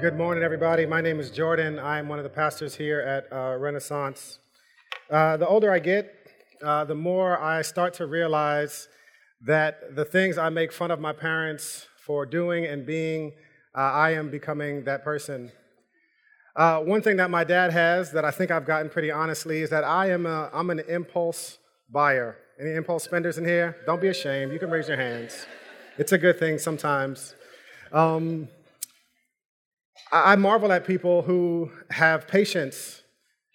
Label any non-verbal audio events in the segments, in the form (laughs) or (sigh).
Good morning, everybody. My name is Jordan. I'm one of the pastors here at uh, Renaissance. Uh, the older I get, uh, the more I start to realize that the things I make fun of my parents for doing and being, uh, I am becoming that person. Uh, one thing that my dad has that I think I've gotten pretty honestly is that I am a, I'm an impulse buyer. Any impulse spenders in here? Don't be ashamed. You can raise your hands. It's a good thing sometimes. Um, I marvel at people who have patience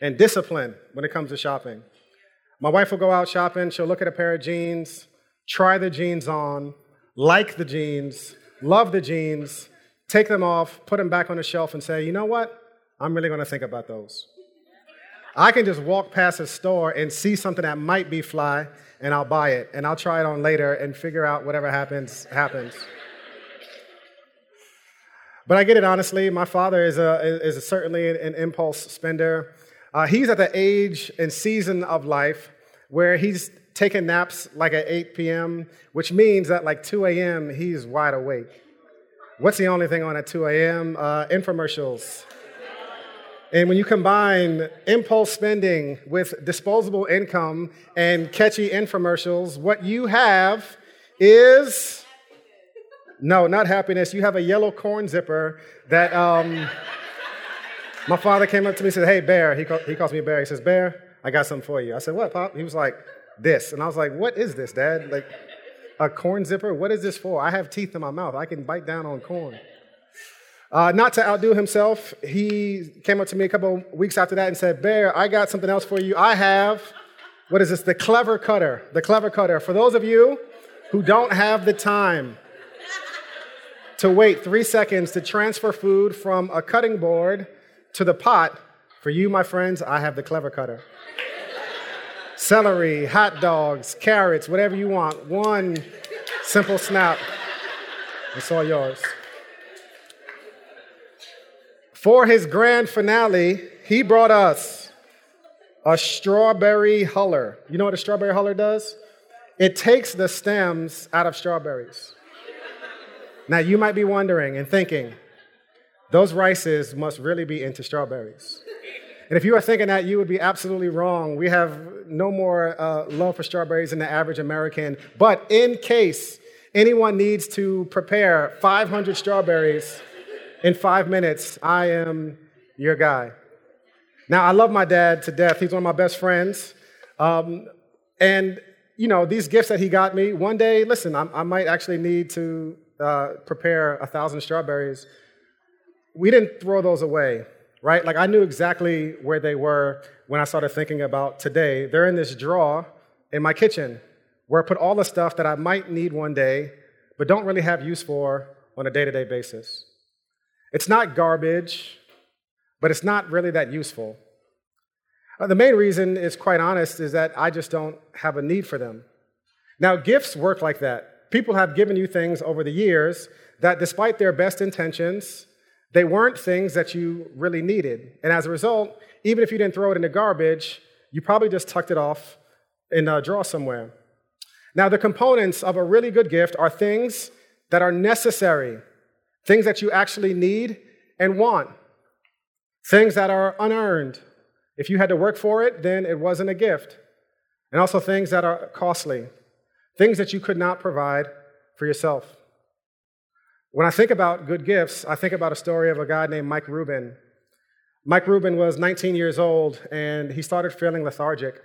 and discipline when it comes to shopping. My wife will go out shopping, she'll look at a pair of jeans, try the jeans on, like the jeans, love the jeans, take them off, put them back on the shelf, and say, you know what? I'm really gonna think about those. I can just walk past a store and see something that might be fly, and I'll buy it, and I'll try it on later and figure out whatever happens, happens. But I get it honestly. My father is, a, is a certainly an impulse spender. Uh, he's at the age and season of life where he's taking naps like at 8 p.m., which means that like 2 a.m., he's wide awake. What's the only thing on at 2 a.m.? Uh, infomercials. And when you combine impulse spending with disposable income and catchy infomercials, what you have is no, not happiness. You have a yellow corn zipper that um, my father came up to me and said, Hey, Bear. He, call, he calls me Bear. He says, Bear, I got something for you. I said, What, Pop? He was like, This. And I was like, What is this, Dad? Like, a corn zipper? What is this for? I have teeth in my mouth. I can bite down on corn. Uh, not to outdo himself, he came up to me a couple weeks after that and said, Bear, I got something else for you. I have, what is this? The clever cutter. The clever cutter. For those of you who don't have the time to wait three seconds to transfer food from a cutting board to the pot. For you, my friends, I have the clever cutter. Celery, hot dogs, carrots, whatever you want. One simple snap. It's all yours. For his grand finale, he brought us a strawberry huller. You know what a strawberry huller does? It takes the stems out of strawberries. Now, you might be wondering and thinking, those rices must really be into strawberries. And if you are thinking that, you would be absolutely wrong. We have no more uh, love for strawberries than the average American. But in case anyone needs to prepare 500 strawberries in five minutes, I am your guy. Now, I love my dad to death. He's one of my best friends. Um, and, you know, these gifts that he got me, one day, listen, I, I might actually need to uh, prepare a thousand strawberries, we didn't throw those away, right? Like I knew exactly where they were when I started thinking about today. They're in this drawer in my kitchen where I put all the stuff that I might need one day, but don't really have use for on a day to day basis. It's not garbage, but it's not really that useful. Uh, the main reason is quite honest is that I just don't have a need for them. Now, gifts work like that people have given you things over the years that, despite their best intentions, they weren't things that you really needed. And as a result, even if you didn't throw it in the garbage, you probably just tucked it off in a drawer somewhere. Now, the components of a really good gift are things that are necessary, things that you actually need and want, things that are unearned. If you had to work for it, then it wasn't a gift. And also things that are costly things that you could not provide for yourself. When I think about good gifts, I think about a story of a guy named Mike Rubin. Mike Rubin was 19 years old and he started feeling lethargic.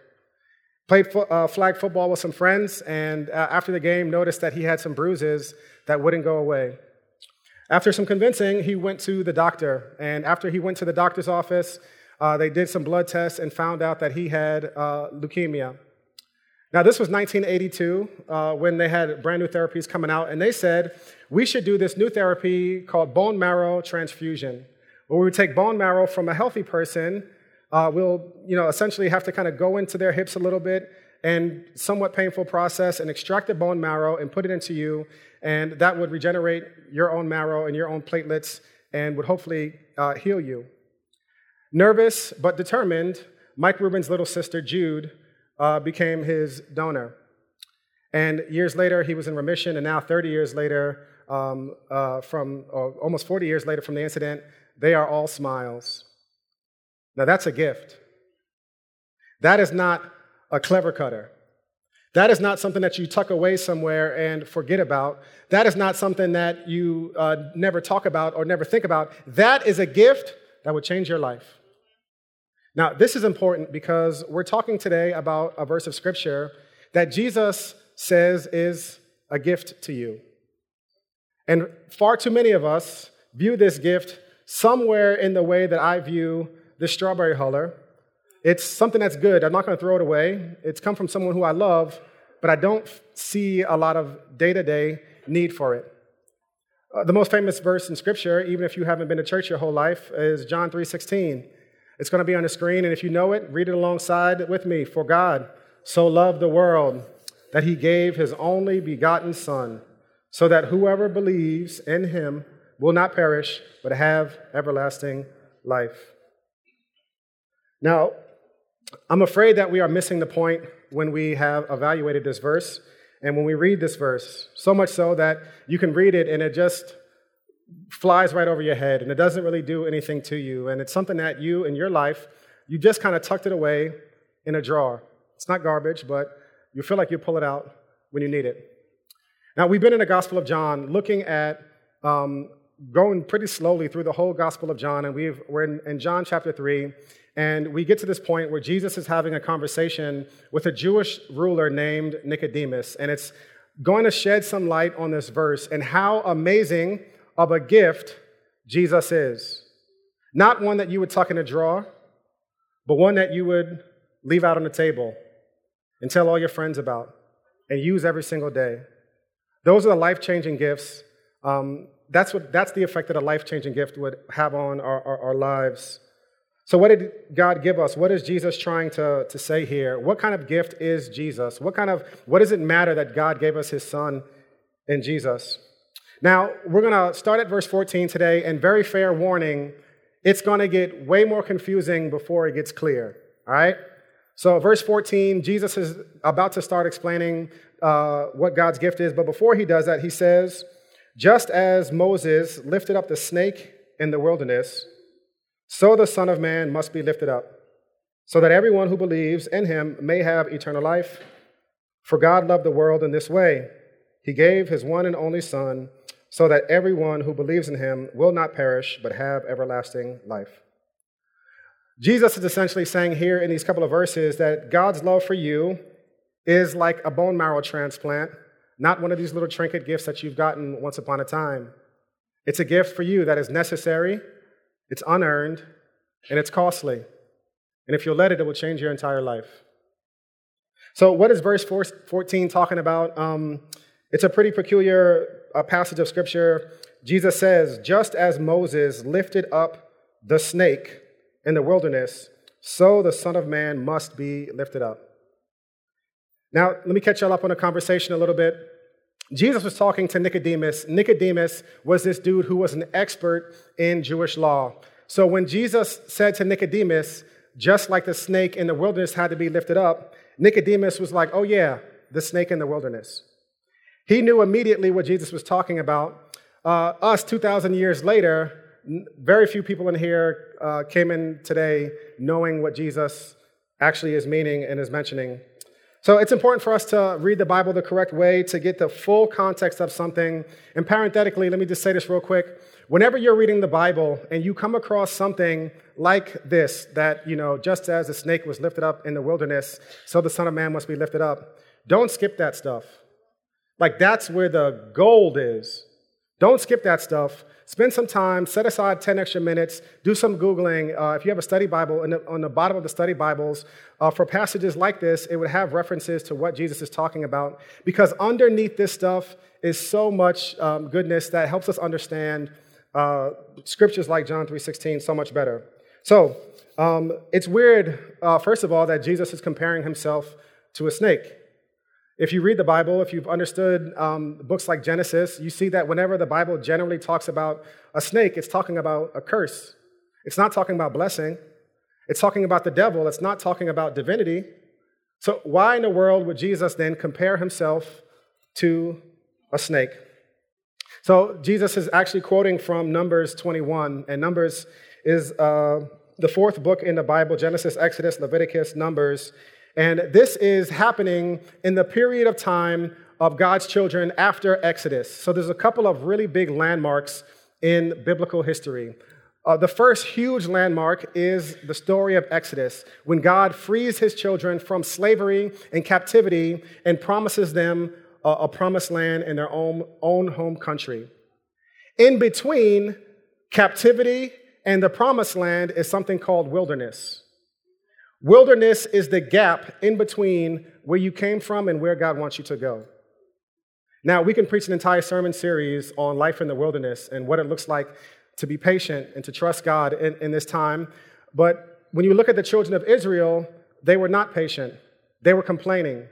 Played fo- uh, flag football with some friends, and uh, after the game, noticed that he had some bruises that wouldn't go away. After some convincing, he went to the doctor, and after he went to the doctor's office, uh, they did some blood tests and found out that he had uh, leukemia. Now, this was 1982 uh, when they had brand new therapies coming out, and they said we should do this new therapy called bone marrow transfusion, where we would take bone marrow from a healthy person. Uh, we'll, you know, essentially have to kind of go into their hips a little bit and somewhat painful process and extract the bone marrow and put it into you, and that would regenerate your own marrow and your own platelets and would hopefully uh, heal you. Nervous but determined, Mike Rubin's little sister, Jude, uh, became his donor. And years later, he was in remission, and now 30 years later, um, uh, from uh, almost 40 years later from the incident, they are all smiles. Now, that's a gift. That is not a clever cutter. That is not something that you tuck away somewhere and forget about. That is not something that you uh, never talk about or never think about. That is a gift that would change your life. Now, this is important because we're talking today about a verse of scripture that Jesus says is a gift to you. And far too many of us view this gift somewhere in the way that I view the strawberry huller. It's something that's good. I'm not going to throw it away. It's come from someone who I love, but I don't see a lot of day to day need for it. Uh, the most famous verse in Scripture, even if you haven't been to church your whole life, is John 3:16. It's going to be on the screen, and if you know it, read it alongside with me. For God so loved the world that he gave his only begotten Son, so that whoever believes in him will not perish, but have everlasting life. Now, I'm afraid that we are missing the point when we have evaluated this verse and when we read this verse, so much so that you can read it and it just flies right over your head and it doesn't really do anything to you. And it's something that you, in your life, you just kind of tucked it away in a drawer. It's not garbage, but you feel like you pull it out when you need it. Now, we've been in the Gospel of John looking at um, going pretty slowly through the whole Gospel of John, and we are in, in John chapter 3, and we get to this point where Jesus is having a conversation with a Jewish ruler named Nicodemus, and it's going to shed some light on this verse and how amazing of a gift Jesus is. Not one that you would tuck in a drawer, but one that you would leave out on the table and tell all your friends about and use every single day. Those are the life changing gifts. Um, that's, what, that's the effect that a life changing gift would have on our, our, our, lives. So, what did God give us? What is Jesus trying to, to say here? What kind of gift is Jesus? What kind of what does it matter that God gave us his son in Jesus? Now, we're going to start at verse 14 today, and very fair warning, it's going to get way more confusing before it gets clear. All right? So, verse 14, Jesus is about to start explaining uh, what God's gift is, but before he does that, he says, Just as Moses lifted up the snake in the wilderness, so the Son of Man must be lifted up, so that everyone who believes in him may have eternal life. For God loved the world in this way He gave his one and only Son, so that everyone who believes in him will not perish, but have everlasting life. Jesus is essentially saying here in these couple of verses that God's love for you is like a bone marrow transplant, not one of these little trinket gifts that you've gotten once upon a time. It's a gift for you that is necessary, it's unearned, and it's costly. And if you'll let it, it will change your entire life. So, what is verse 14 talking about? Um, it's a pretty peculiar uh, passage of scripture. Jesus says, Just as Moses lifted up the snake in the wilderness, so the Son of Man must be lifted up. Now, let me catch y'all up on a conversation a little bit. Jesus was talking to Nicodemus. Nicodemus was this dude who was an expert in Jewish law. So when Jesus said to Nicodemus, just like the snake in the wilderness had to be lifted up, Nicodemus was like, oh, yeah, the snake in the wilderness. He knew immediately what Jesus was talking about. Uh, us, 2,000 years later, very few people in here uh, came in today knowing what Jesus actually is meaning and is mentioning. So it's important for us to read the Bible the correct way to get the full context of something. And parenthetically, let me just say this real quick. Whenever you're reading the Bible and you come across something like this, that, you know, just as the snake was lifted up in the wilderness, so the Son of Man must be lifted up, don't skip that stuff. Like, that's where the gold is. Don't skip that stuff. Spend some time, set aside 10 extra minutes, do some Googling. Uh, if you have a study Bible, the, on the bottom of the study Bibles, uh, for passages like this, it would have references to what Jesus is talking about. Because underneath this stuff is so much um, goodness that helps us understand uh, scriptures like John 3.16 so much better. So, um, it's weird, uh, first of all, that Jesus is comparing himself to a snake. If you read the Bible, if you've understood um, books like Genesis, you see that whenever the Bible generally talks about a snake, it's talking about a curse. It's not talking about blessing. It's talking about the devil. It's not talking about divinity. So, why in the world would Jesus then compare himself to a snake? So Jesus is actually quoting from Numbers 21, and Numbers is uh, the fourth book in the Bible Genesis, Exodus, Leviticus, Numbers. And this is happening in the period of time of God's children after Exodus. So there's a couple of really big landmarks in biblical history. Uh, the first huge landmark is the story of Exodus, when God frees his children from slavery and captivity and promises them a, a promised land in their own, own home country. In between captivity and the promised land is something called wilderness. Wilderness is the gap in between where you came from and where God wants you to go. Now, we can preach an entire sermon series on life in the wilderness and what it looks like to be patient and to trust God in, in this time. But when you look at the children of Israel, they were not patient, they were complaining.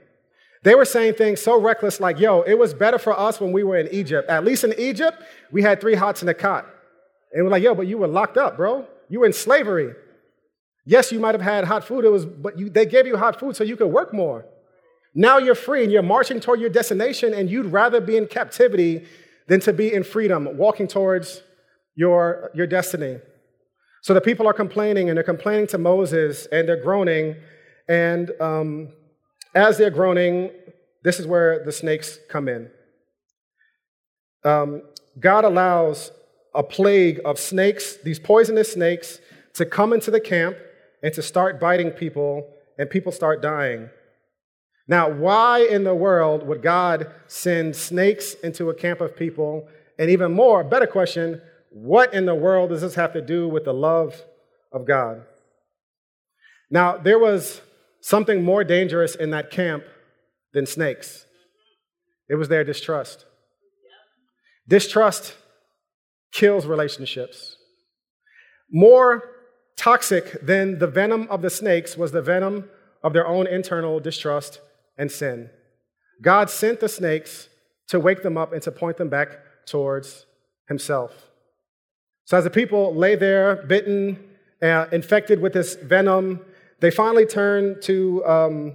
They were saying things so reckless, like, yo, it was better for us when we were in Egypt. At least in Egypt, we had three hots in a cot. And we're like, yo, but you were locked up, bro. You were in slavery. Yes, you might have had hot food, it was, but you, they gave you hot food so you could work more. Now you're free and you're marching toward your destination, and you'd rather be in captivity than to be in freedom, walking towards your, your destiny. So the people are complaining, and they're complaining to Moses, and they're groaning. And um, as they're groaning, this is where the snakes come in. Um, God allows a plague of snakes, these poisonous snakes, to come into the camp and to start biting people, and people start dying. Now, why in the world would God send snakes into a camp of people? And even more, a better question, what in the world does this have to do with the love of God? Now, there was something more dangerous in that camp than snakes it was their distrust. Distrust kills relationships. More toxic than the venom of the snakes was the venom of their own internal distrust and sin. God sent the snakes to wake them up and to point them back towards Himself. So, as the people lay there, bitten, uh, infected with this venom, they finally turn to um,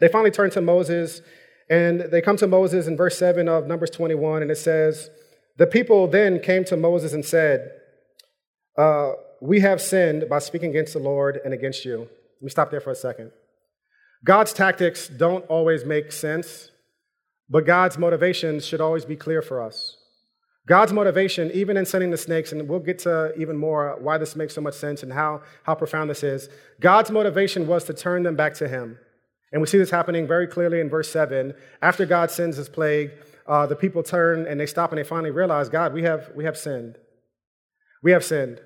they finally turn to Moses, and they come to Moses in verse seven of Numbers twenty-one, and it says, "The people then came to Moses and said, uh, We have sinned by speaking against the Lord and against you." Let me stop there for a second. God's tactics don't always make sense, but God's motivations should always be clear for us. God's motivation, even in sending the snakes, and we'll get to even more why this makes so much sense and how, how profound this is. God's motivation was to turn them back to Him. And we see this happening very clearly in verse 7. After God sends His plague, uh, the people turn and they stop and they finally realize, God, we have, we have sinned. We have sinned.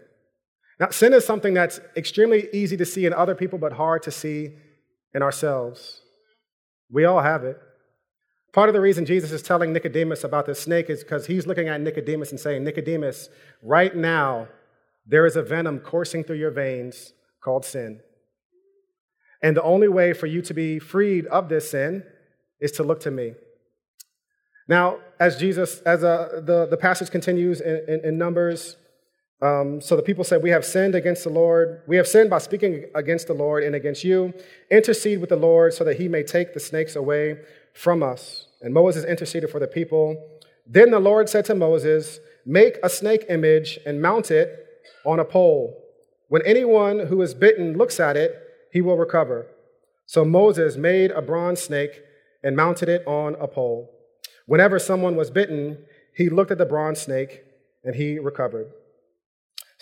Now, sin is something that's extremely easy to see in other people, but hard to see in ourselves. We all have it. Part of the reason Jesus is telling Nicodemus about this snake is because he's looking at Nicodemus and saying, Nicodemus, right now, there is a venom coursing through your veins called sin. And the only way for you to be freed of this sin is to look to me. Now, as Jesus, as uh, the, the passage continues in, in, in Numbers, um, so the people said, We have sinned against the Lord. We have sinned by speaking against the Lord and against you. Intercede with the Lord so that he may take the snakes away from us. And Moses interceded for the people. Then the Lord said to Moses, Make a snake image and mount it on a pole. When anyone who is bitten looks at it, he will recover. So Moses made a bronze snake and mounted it on a pole. Whenever someone was bitten, he looked at the bronze snake and he recovered.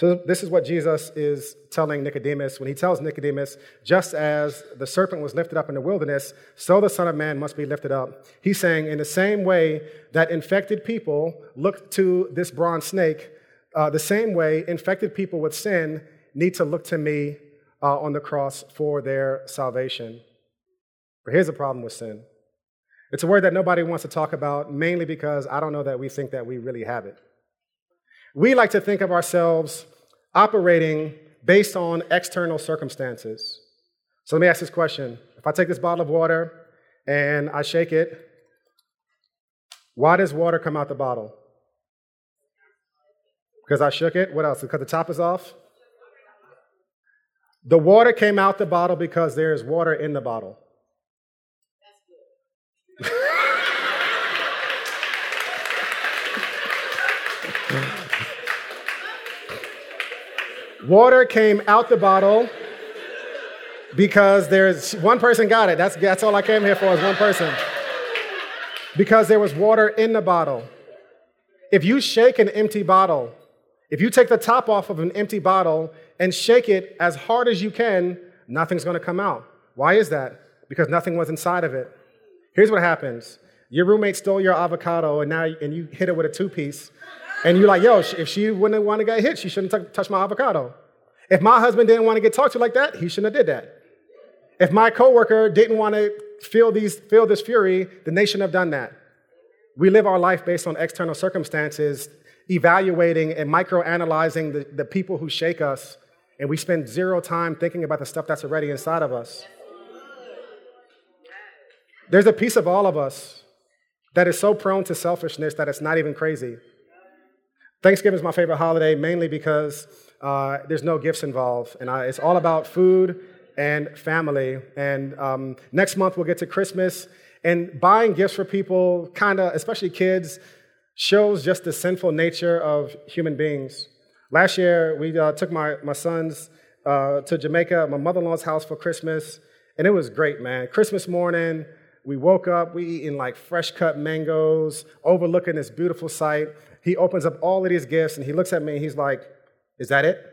So, this is what Jesus is telling Nicodemus when he tells Nicodemus, just as the serpent was lifted up in the wilderness, so the Son of Man must be lifted up. He's saying, in the same way that infected people look to this bronze snake, uh, the same way infected people with sin need to look to me uh, on the cross for their salvation. But here's the problem with sin it's a word that nobody wants to talk about, mainly because I don't know that we think that we really have it. We like to think of ourselves operating based on external circumstances. So let me ask this question. If I take this bottle of water and I shake it, why does water come out the bottle? Because I shook it? What else? Because the top is off? The water came out the bottle because there is water in the bottle. Water came out the bottle because there's one person got it. That's, that's all I came here for is one person. Because there was water in the bottle. If you shake an empty bottle, if you take the top off of an empty bottle and shake it as hard as you can, nothing's gonna come out. Why is that? Because nothing was inside of it. Here's what happens your roommate stole your avocado and now and you hit it with a two piece, and you're like, yo, if she wouldn't want to get hit, she shouldn't t- touch my avocado. If my husband didn't want to get talked to like that, he shouldn't have did that. If my coworker didn't want to feel, these, feel this fury, then they shouldn't have done that. We live our life based on external circumstances, evaluating and microanalyzing the, the people who shake us, and we spend zero time thinking about the stuff that's already inside of us. There's a piece of all of us that is so prone to selfishness that it's not even crazy. Thanksgiving is my favorite holiday mainly because uh, there's no gifts involved, and I, it's all about food and family. And um, next month we'll get to Christmas, and buying gifts for people, kind of, especially kids, shows just the sinful nature of human beings. Last year we uh, took my, my sons uh, to Jamaica, my mother-in-law's house for Christmas, and it was great, man. Christmas morning, we woke up, we eating like fresh cut mangoes, overlooking this beautiful sight. He opens up all of these gifts and he looks at me and he's like, Is that it?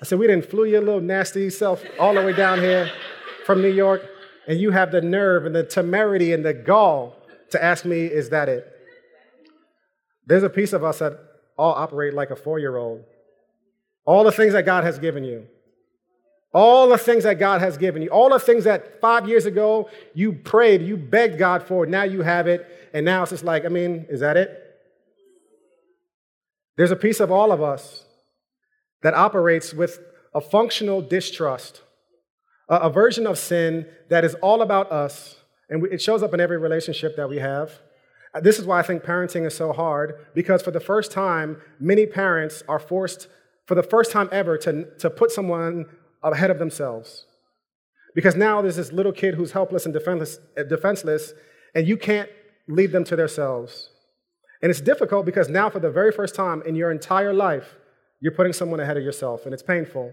I said, We didn't flew your little nasty self all the way down here from New York, and you have the nerve and the temerity and the gall to ask me, Is that it? There's a piece of us that all operate like a four year old. All the things that God has given you, all the things that God has given you, all the things that five years ago you prayed, you begged God for, now you have it, and now it's just like, I mean, is that it? There's a piece of all of us that operates with a functional distrust, a, a version of sin that is all about us, and it shows up in every relationship that we have. Uh, this is why I think parenting is so hard, because for the first time, many parents are forced, for the first time ever, to, to put someone ahead of themselves. Because now there's this little kid who's helpless and defenseless, defenseless and you can't leave them to themselves. And it's difficult because now, for the very first time in your entire life, you're putting someone ahead of yourself, and it's painful.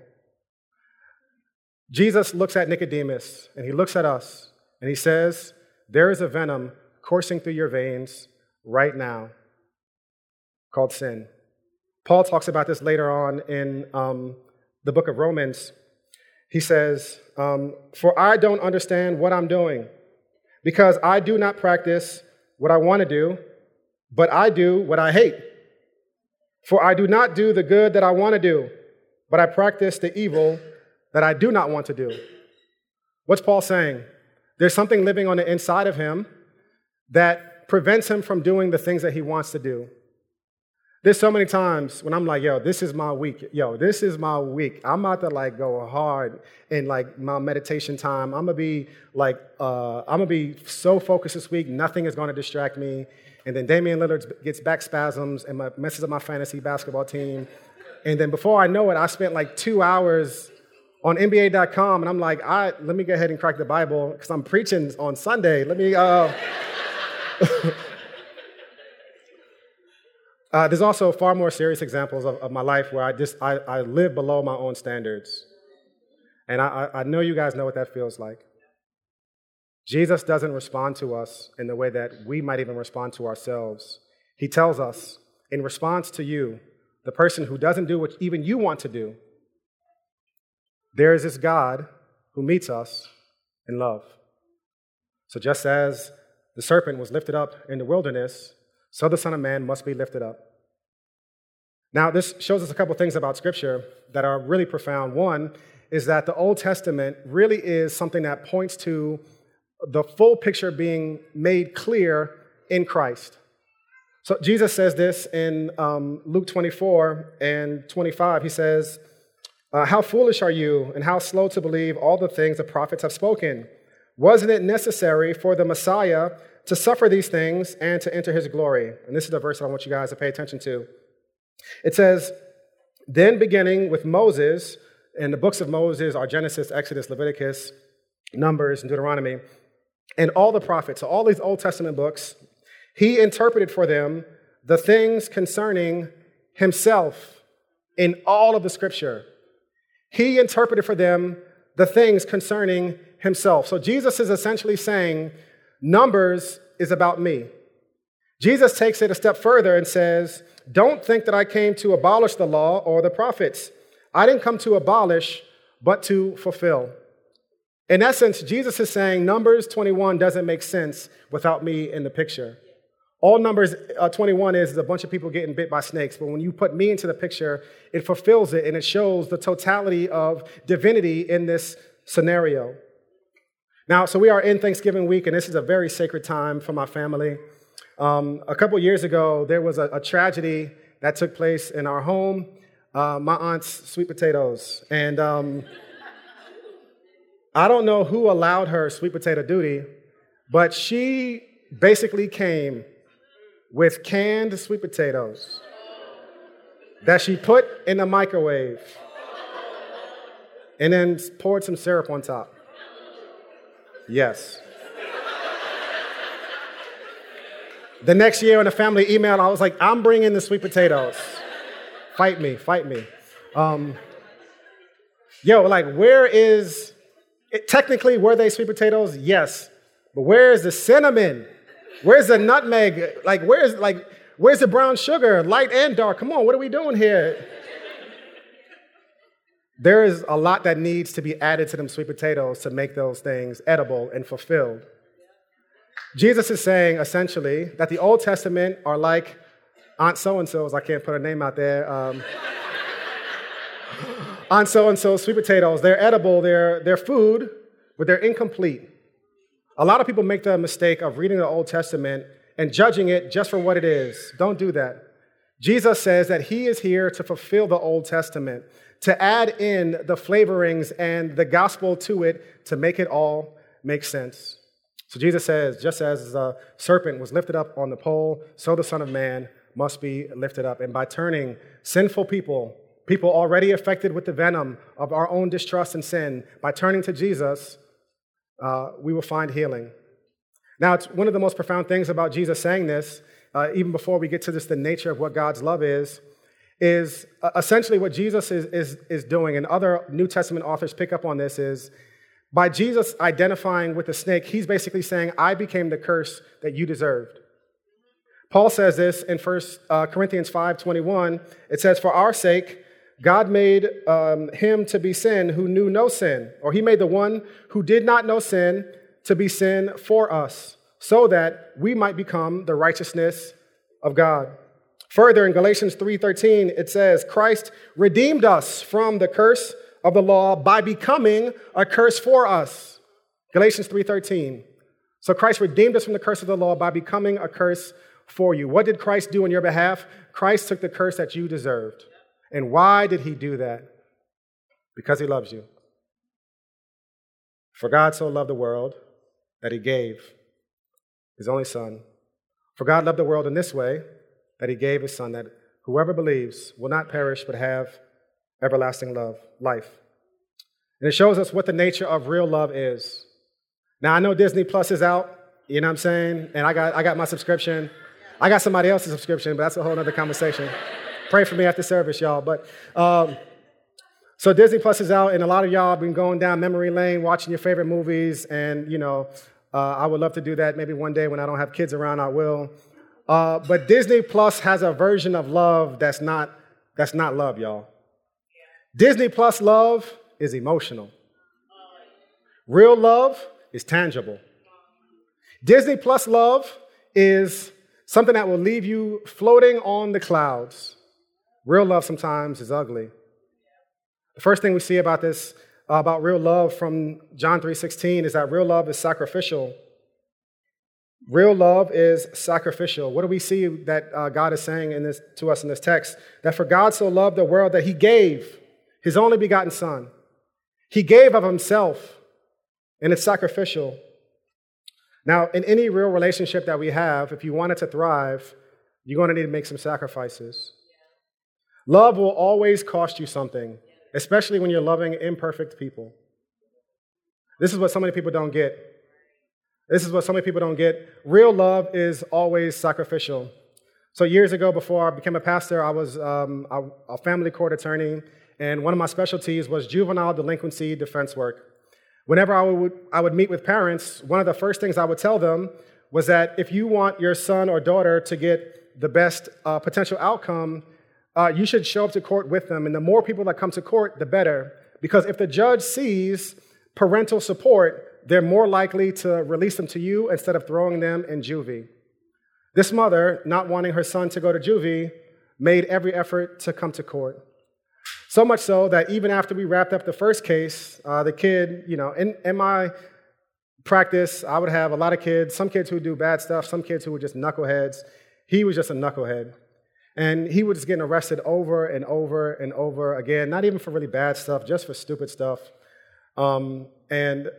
Jesus looks at Nicodemus and he looks at us and he says, There is a venom coursing through your veins right now called sin. Paul talks about this later on in um, the book of Romans. He says, um, For I don't understand what I'm doing because I do not practice what I want to do but I do what I hate. For I do not do the good that I want to do, but I practice the evil that I do not want to do. What's Paul saying? There's something living on the inside of him that prevents him from doing the things that he wants to do. There's so many times when I'm like, yo, this is my week. Yo, this is my week. I'm about to like go hard in like my meditation time. I'm gonna be like, uh, I'm gonna be so focused this week. Nothing is gonna distract me. And then Damian Lillard gets back spasms and messes up my fantasy basketball team. And then before I know it, I spent like two hours on NBA.com, and I'm like, I let me go ahead and crack the Bible because I'm preaching on Sunday. Let me. Uh... (laughs) uh, there's also far more serious examples of, of my life where I just I, I, live below my own standards, and I, I know you guys know what that feels like. Jesus doesn't respond to us in the way that we might even respond to ourselves. He tells us, in response to you, the person who doesn't do what even you want to do, there is this God who meets us in love. So just as the serpent was lifted up in the wilderness, so the Son of Man must be lifted up. Now, this shows us a couple things about Scripture that are really profound. One is that the Old Testament really is something that points to the full picture being made clear in Christ. So Jesus says this in um, Luke 24 and 25. He says, uh, How foolish are you, and how slow to believe all the things the prophets have spoken? Wasn't it necessary for the Messiah to suffer these things and to enter his glory? And this is the verse that I want you guys to pay attention to. It says, Then beginning with Moses, and the books of Moses are Genesis, Exodus, Leviticus, Numbers, and Deuteronomy and all the prophets, so all these Old Testament books, he interpreted for them the things concerning himself in all of the scripture. He interpreted for them the things concerning himself. So Jesus is essentially saying, Numbers is about me. Jesus takes it a step further and says, Don't think that I came to abolish the law or the prophets. I didn't come to abolish, but to fulfill. In essence, Jesus is saying Numbers 21 doesn't make sense without me in the picture. All Numbers uh, 21 is, is a bunch of people getting bit by snakes, but when you put me into the picture, it fulfills it and it shows the totality of divinity in this scenario. Now, so we are in Thanksgiving week, and this is a very sacred time for my family. Um, a couple years ago, there was a, a, tragedy that took place in our home. Uh, my aunt's sweet potatoes. And um, I don't know who allowed her sweet potato duty, but she basically came with canned sweet potatoes that she put in the microwave and then poured some syrup on top. Yes. The next year in a family email, I was like, I'm bringing the sweet potatoes. Fight me, fight me. Um, yo, like, where is, it, technically, were they sweet potatoes? Yes. But where is the cinnamon? Where's the nutmeg? Like, where's, like, where's the brown sugar, light and dark? Come on, what are we doing here? There is a lot that needs to be added to them sweet potatoes to make those things edible and fulfilled. Jesus is saying essentially that the Old Testament are like Aunt so and so's, I can't put her name out there. Um, (gasps) Aunt so and so's sweet potatoes. They're edible, they're, they're food, but they're incomplete. A lot of people make the mistake of reading the Old Testament and judging it just for what it is. Don't do that. Jesus says that he is here to fulfill the Old Testament, to add in the flavorings and the gospel to it to make it all make sense. So Jesus says, just as the serpent was lifted up on the pole, so the Son of Man must be lifted up. And by turning sinful people, people already affected with the venom of our own distrust and sin, by turning to Jesus, uh, we will find healing. Now, it's one of the most profound things about Jesus saying this, uh, even before we get to this, the nature of what God's love is, is uh, essentially what Jesus is, is, is doing, and other New Testament authors pick up on this, is by Jesus identifying with the snake, he's basically saying, I became the curse that you deserved. Paul says this in 1 uh, Corinthians 5 21. It says, For our sake, God made um, him to be sin who knew no sin, or he made the one who did not know sin to be sin for us, so that we might become the righteousness of God. Further, in Galatians 3:13, it says, Christ redeemed us from the curse of the law by becoming a curse for us. Galatians 3:13. So Christ redeemed us from the curse of the law by becoming a curse for you. What did Christ do on your behalf? Christ took the curse that you deserved. And why did he do that? Because he loves you. For God so loved the world that he gave his only son. For God loved the world in this way that he gave his son that whoever believes will not perish but have everlasting love, life. And it shows us what the nature of real love is. Now, I know Disney Plus is out, you know what I'm saying? And I got, I got my subscription. I got somebody else's subscription, but that's a whole other conversation. Pray for me after service, y'all. But um, so Disney Plus is out, and a lot of y'all have been going down memory lane, watching your favorite movies, and you know, uh, I would love to do that. Maybe one day when I don't have kids around, I will. Uh, but Disney Plus has a version of love that's not that's not love, y'all. Disney Plus love is emotional. Real love is tangible. Disney Plus love is something that will leave you floating on the clouds. Real love sometimes is ugly. The first thing we see about this, about real love from John 3:16, is that real love is sacrificial. Real love is sacrificial. What do we see that uh, God is saying in this, to us in this text? That for God so loved the world that he gave his only begotten Son. He gave of himself, and it's sacrificial. Now, in any real relationship that we have, if you want it to thrive, you're going to need to make some sacrifices. Love will always cost you something, especially when you're loving imperfect people. This is what so many people don't get. This is what so many people don't get. Real love is always sacrificial. So, years ago, before I became a pastor, I was um, a, a family court attorney, and one of my specialties was juvenile delinquency defense work. Whenever I would, I would meet with parents, one of the first things I would tell them was that if you want your son or daughter to get the best uh, potential outcome, uh, you should show up to court with them. And the more people that come to court, the better. Because if the judge sees parental support, they're more likely to release them to you instead of throwing them in juvie. This mother, not wanting her son to go to juvie, made every effort to come to court. So much so that even after we wrapped up the first case, uh, the kid, you know, in, in my practice, I would have a lot of kids, some kids who do bad stuff, some kids who were just knuckleheads. He was just a knucklehead. And he was getting arrested over and over and over again, not even for really bad stuff, just for stupid stuff. Um, and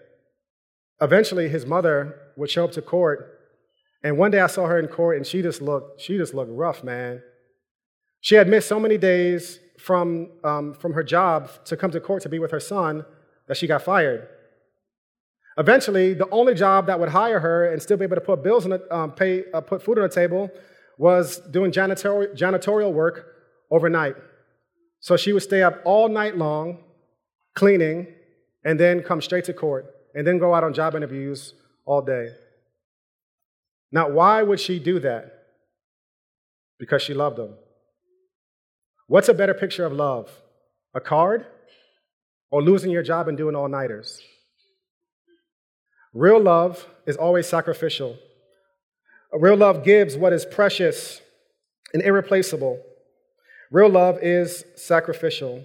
eventually his mother would show up to court and one day I saw her in court and she just looked, she just looked rough, man. She had missed so many days from, um, from her job to come to court to be with her son that she got fired. Eventually, the only job that would hire her and still be able to put bills on the, um, pay, uh, put food on the table was doing janitorial, janitorial work overnight. So she would stay up all night long cleaning and then come straight to court and then go out on job interviews all day. Now, why would she do that? Because she loved him. What's a better picture of love? A card or losing your job and doing all nighters? Real love is always sacrificial. Real love gives what is precious and irreplaceable. Real love is sacrificial.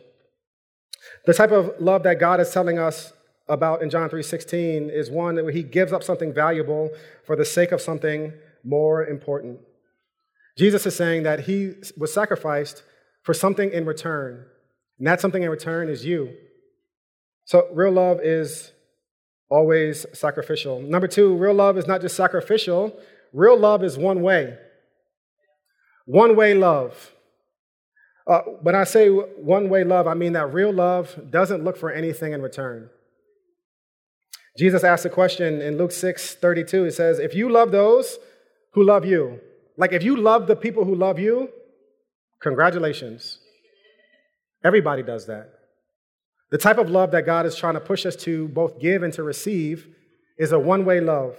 The type of love that God is telling us about in John 3:16 is one that he gives up something valuable for the sake of something more important. Jesus is saying that he was sacrificed for something in return, and that something in return is you. So real love is always sacrificial. Number 2, real love is not just sacrificial, real love is one way. One way love. Uh, when I say one way love, I mean that real love doesn't look for anything in return. Jesus asked a question in Luke 6 32. He says, If you love those who love you, like if you love the people who love you, congratulations. Everybody does that. The type of love that God is trying to push us to both give and to receive is a one way love.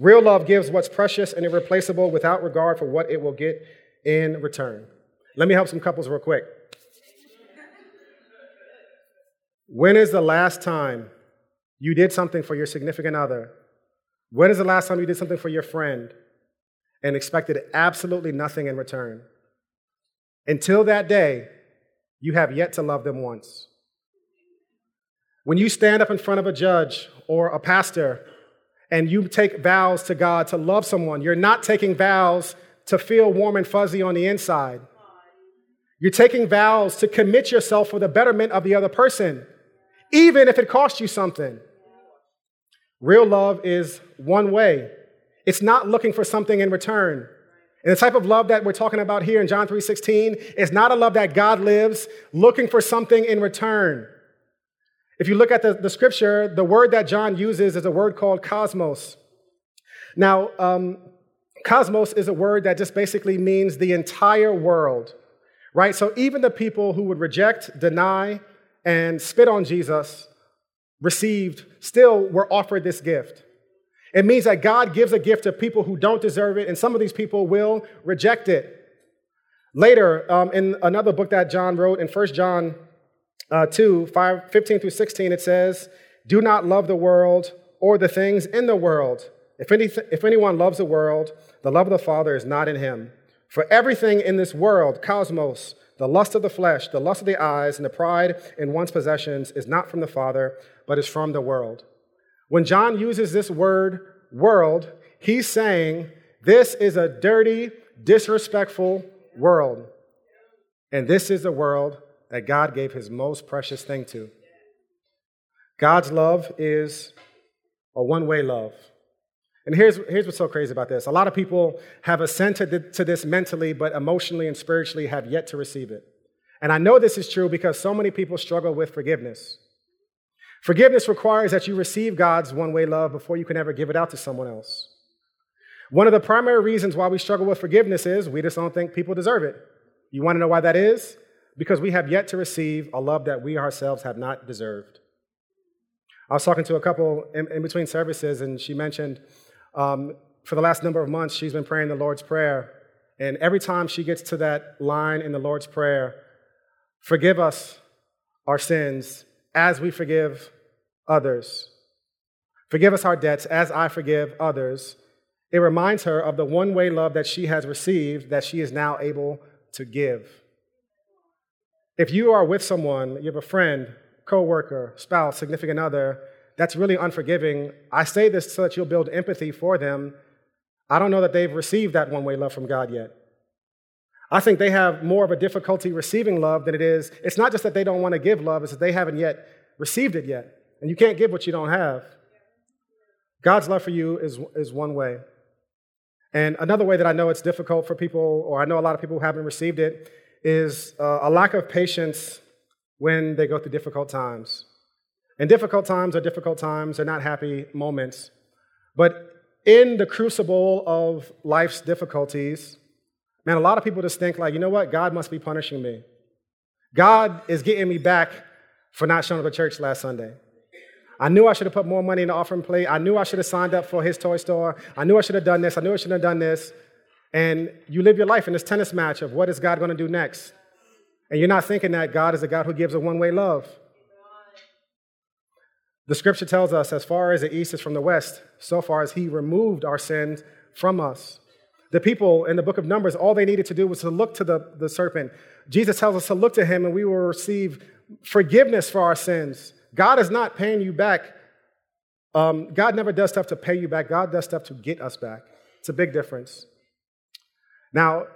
Real love gives what's precious and irreplaceable without regard for what it will get in return. Let me help some couples real quick. When is the last time you did something for your significant other. When is the last time you did something for your friend and expected absolutely nothing in return? Until that day, you have yet to love them once. When you stand up in front of a judge or a pastor and you take vows to God to love someone, you're not taking vows to feel warm and fuzzy on the inside. You're taking vows to commit yourself for the betterment of the other person, even if it costs you something. Real love is one way. It's not looking for something in return. And the type of love that we're talking about here in John 3:16 is not a love that God lives looking for something in return. If you look at the, the scripture, the word that John uses is a word called cosmos. Now, um, cosmos is a word that just basically means the entire world, right? So even the people who would reject, deny, and spit on Jesus received still were offered this gift. It means that God gives a gift to people who don't deserve it, and some of these people will reject it. Later, um, in another book that John wrote, in 1 John uh, 2 5, 15 through 16, it says, Do not love the world or the things in the world. If, any, if anyone loves the world, the love of the Father is not in him. For everything in this world, cosmos, the lust of the flesh, the lust of the eyes, and the pride in one's possessions is not from the Father, but is from the world. When John uses this word world, he's saying this is a dirty, disrespectful world. And this is the world that God gave his most precious thing to. God's love is a one way love. And here's, here's what's so crazy about this a lot of people have assented to this mentally, but emotionally and spiritually have yet to receive it. And I know this is true because so many people struggle with forgiveness. Forgiveness requires that you receive God's one way love before you can ever give it out to someone else. One of the primary reasons why we struggle with forgiveness is we just don't think people deserve it. You want to know why that is? Because we have yet to receive a love that we ourselves have not deserved. I was talking to a couple in, in between services, and she mentioned um, for the last number of months she's been praying the Lord's Prayer. And every time she gets to that line in the Lord's Prayer, forgive us our sins as we forgive others. Forgive us our debts as I forgive others. It reminds her of the one way love that she has received that she is now able to give. If you are with someone, you have a friend, coworker, spouse, significant other, that's really unforgiving, I say this so that you'll build empathy for them. I don't know that they've received that one way love from God yet. I think they have more of a difficulty receiving love than it is. It's not just that they don't want to give love, it's that they haven't yet received it yet. And you can't give what you don't have. God's love for you is, is one way. And another way that I know it's difficult for people, or I know a lot of people who haven't received it, is uh, a lack of patience when they go through difficult times. And difficult times are difficult times, they're not happy moments. But in the crucible of life's difficulties, man, a lot of people just think, like, you know what? God must be punishing me. God is getting me back for not showing up to church last Sunday. I knew I should have put more money in the offering plate. I knew I should have signed up for his toy store. I knew I should have done this. I knew I should have done this. And you live your life in this tennis match of what is God going to do next? And you're not thinking that God is a God who gives a one way love. The scripture tells us, as far as the east is from the west, so far as he removed our sins from us. The people in the book of Numbers, all they needed to do was to look to the, the serpent. Jesus tells us to look to him and we will receive forgiveness for our sins. God is not paying you back. Um, God never does stuff to pay you back, God does stuff to get us back. It's a big difference. Now,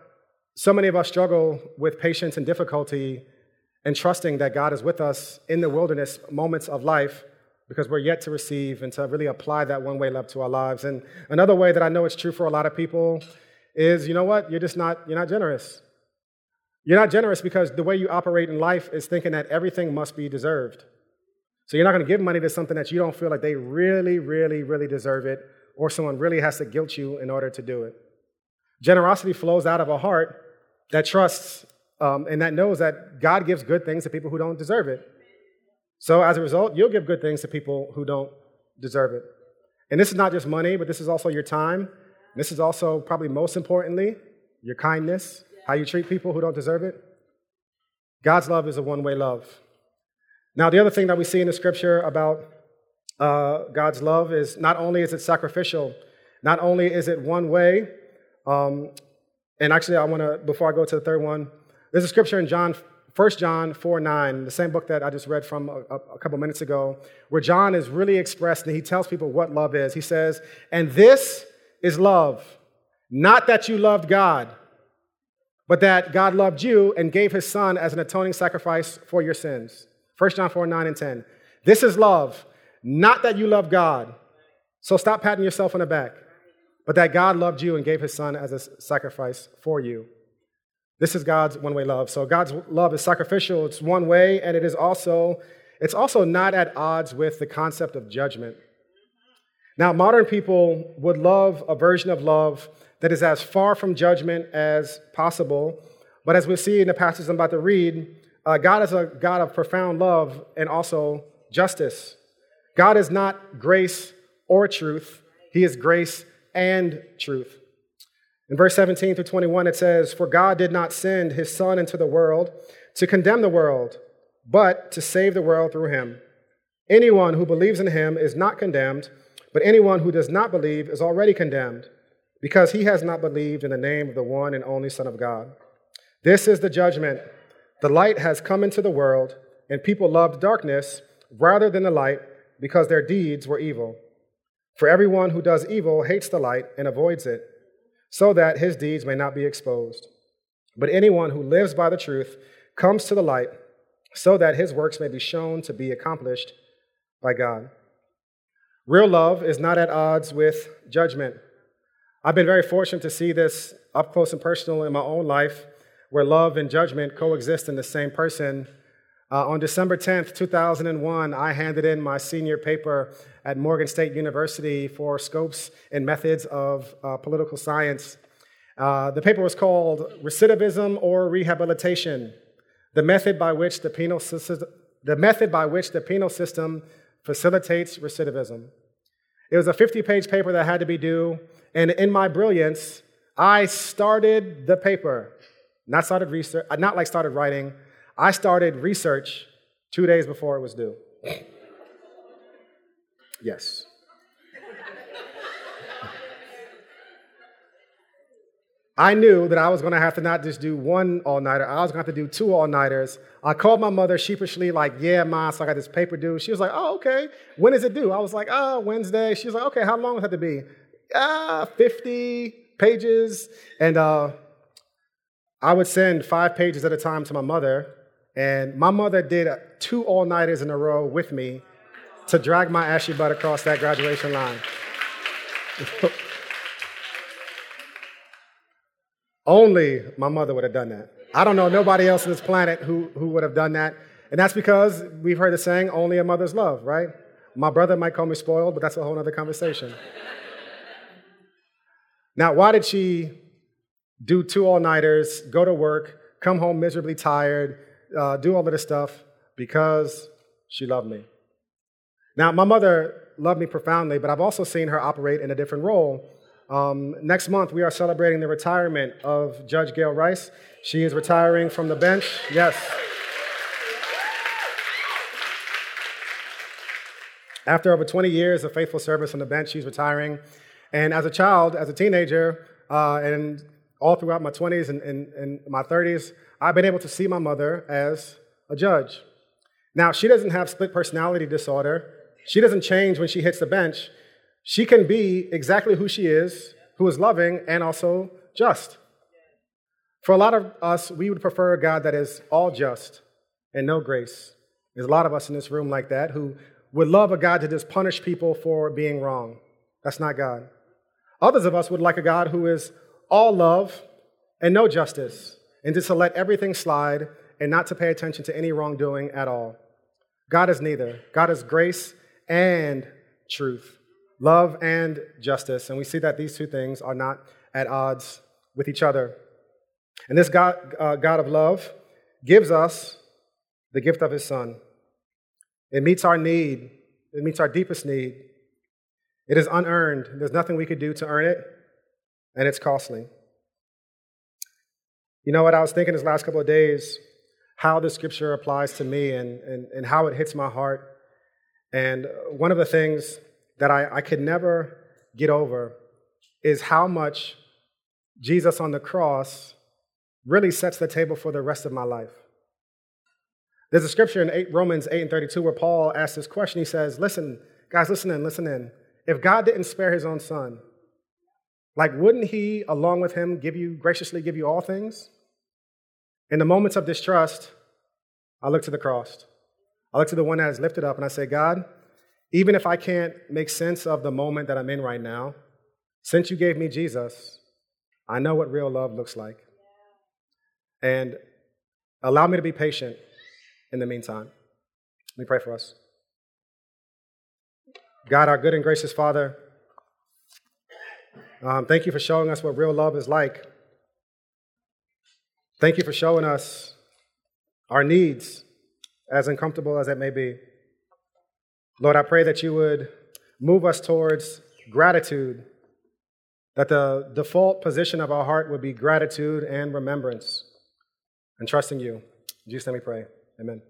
so many of us struggle with patience and difficulty and trusting that God is with us in the wilderness moments of life because we're yet to receive and to really apply that one way love to our lives. And another way that I know it's true for a lot of people is you know what? You're just not, you're not generous. You're not generous because the way you operate in life is thinking that everything must be deserved. So you're not going to give money to something that you don't feel like they really, really, really deserve it, or someone really has to guilt you in order to do it. Generosity flows out of a heart that trusts um, and that knows that God gives good things to people who don't deserve it. So as a result, you'll give good things to people who don't deserve it. And this is not just money, but this is also your time. This is also, probably most importantly, your kindness, how you treat people who don't deserve it. God's love is a one way love. Now, the other thing that we see in the scripture about uh, God's love is not only is it sacrificial, not only is it one way, um, and actually, I want to, before I go to the third one, there's a scripture in John, 1 John 4 9, the same book that I just read from a, a couple minutes ago, where John is really expressed and he tells people what love is. He says, And this is love, not that you loved God, but that God loved you and gave his son as an atoning sacrifice for your sins. 1 John 4 9 and 10. This is love, not that you love God. So stop patting yourself on the back but that God loved you and gave his son as a sacrifice for you. This is God's one-way love. So God's love is sacrificial, it's one way, and it is also it's also not at odds with the concept of judgment. Now, modern people would love a version of love that is as far from judgment as possible. But as we see in the passage I'm about to read, uh, God is a God of profound love and also justice. God is not grace or truth, He is grace and truth. In verse 17 through 21, it says, For God did not send his Son into the world to condemn the world, but to save the world through him. Anyone who believes in him is not condemned, but anyone who does not believe is already condemned, because he has not believed in the name of the one and only Son of God. This is the judgment. The light has come into the world, and people loved darkness rather than the light because their deeds were evil. For everyone who does evil hates the light and avoids it, so that his deeds may not be exposed. But anyone who lives by the truth comes to the light, so that his works may be shown to be accomplished by God. Real love is not at odds with judgment. I've been very fortunate to see this up close and personal in my own life, where love and judgment coexist in the same person. Uh, on December 10th, 2001, I handed in my senior paper at Morgan State University for scopes and methods of uh, political science. Uh, the paper was called Recidivism or Rehabilitation the method by which the penal system, the method by which the penal system facilitates recidivism. It was a 50 page paper that had to be due, and in my brilliance, I started the paper. Not started research, not like started writing. I started research two days before it was due. yes. I knew that I was going to have to not just do one all nighter, I was going to have to do two all nighters. I called my mother sheepishly, like, Yeah, Ma, so I got this paper due. She was like, Oh, okay. When is it due? I was like, Oh, Wednesday. She was like, Okay, how long does it have to be? Ah, 50 pages. And uh, I would send five pages at a time to my mother. And my mother did two all nighters in a row with me to drag my ashy butt across that graduation line. (laughs) Only my mother would have done that. I don't know nobody else on this planet who, who would have done that. And that's because we've heard the saying, only a mother's love, right? My brother might call me spoiled, but that's a whole other conversation. (laughs) now, why did she do two all nighters, go to work, come home miserably tired, uh, do all of this stuff? Because she loved me. Now, my mother loved me profoundly, but I've also seen her operate in a different role um, next month, we are celebrating the retirement of Judge Gail Rice. She is retiring from the bench. Yes. After over 20 years of faithful service on the bench, she's retiring. And as a child, as a teenager, uh, and all throughout my 20s and, and, and my 30s, I've been able to see my mother as a judge. Now, she doesn't have split personality disorder. She doesn't change when she hits the bench. She can be exactly who she is, who is loving and also just. For a lot of us, we would prefer a God that is all just and no grace. There's a lot of us in this room like that who would love a God to just punish people for being wrong. That's not God. Others of us would like a God who is all love and no justice, and just to let everything slide and not to pay attention to any wrongdoing at all. God is neither. God is grace and truth love and justice. And we see that these two things are not at odds with each other. And this God, uh, God of love gives us the gift of his Son. It meets our need, it meets our deepest need. It is unearned. There's nothing we could do to earn it, and it's costly. You know what? I was thinking this last couple of days how the scripture applies to me and, and, and how it hits my heart. And one of the things that I, I could never get over is how much Jesus on the cross really sets the table for the rest of my life. There's a scripture in 8, Romans 8 and 32 where Paul asks this question. He says, Listen, guys, listen in, listen in. If God didn't spare his own son, like, wouldn't he, along with him, give you, graciously give you all things? In the moments of distrust, I look to the cross. I look to the one that is lifted up and I say, God, even if I can't make sense of the moment that I'm in right now, since you gave me Jesus, I know what real love looks like. And allow me to be patient in the meantime. Let me pray for us. God, our good and gracious Father, um, thank you for showing us what real love is like. Thank you for showing us our needs, as uncomfortable as it may be. Lord, I pray that you would move us towards gratitude, that the default position of our heart would be gratitude and remembrance and trusting you. In Jesus' name we pray. Amen.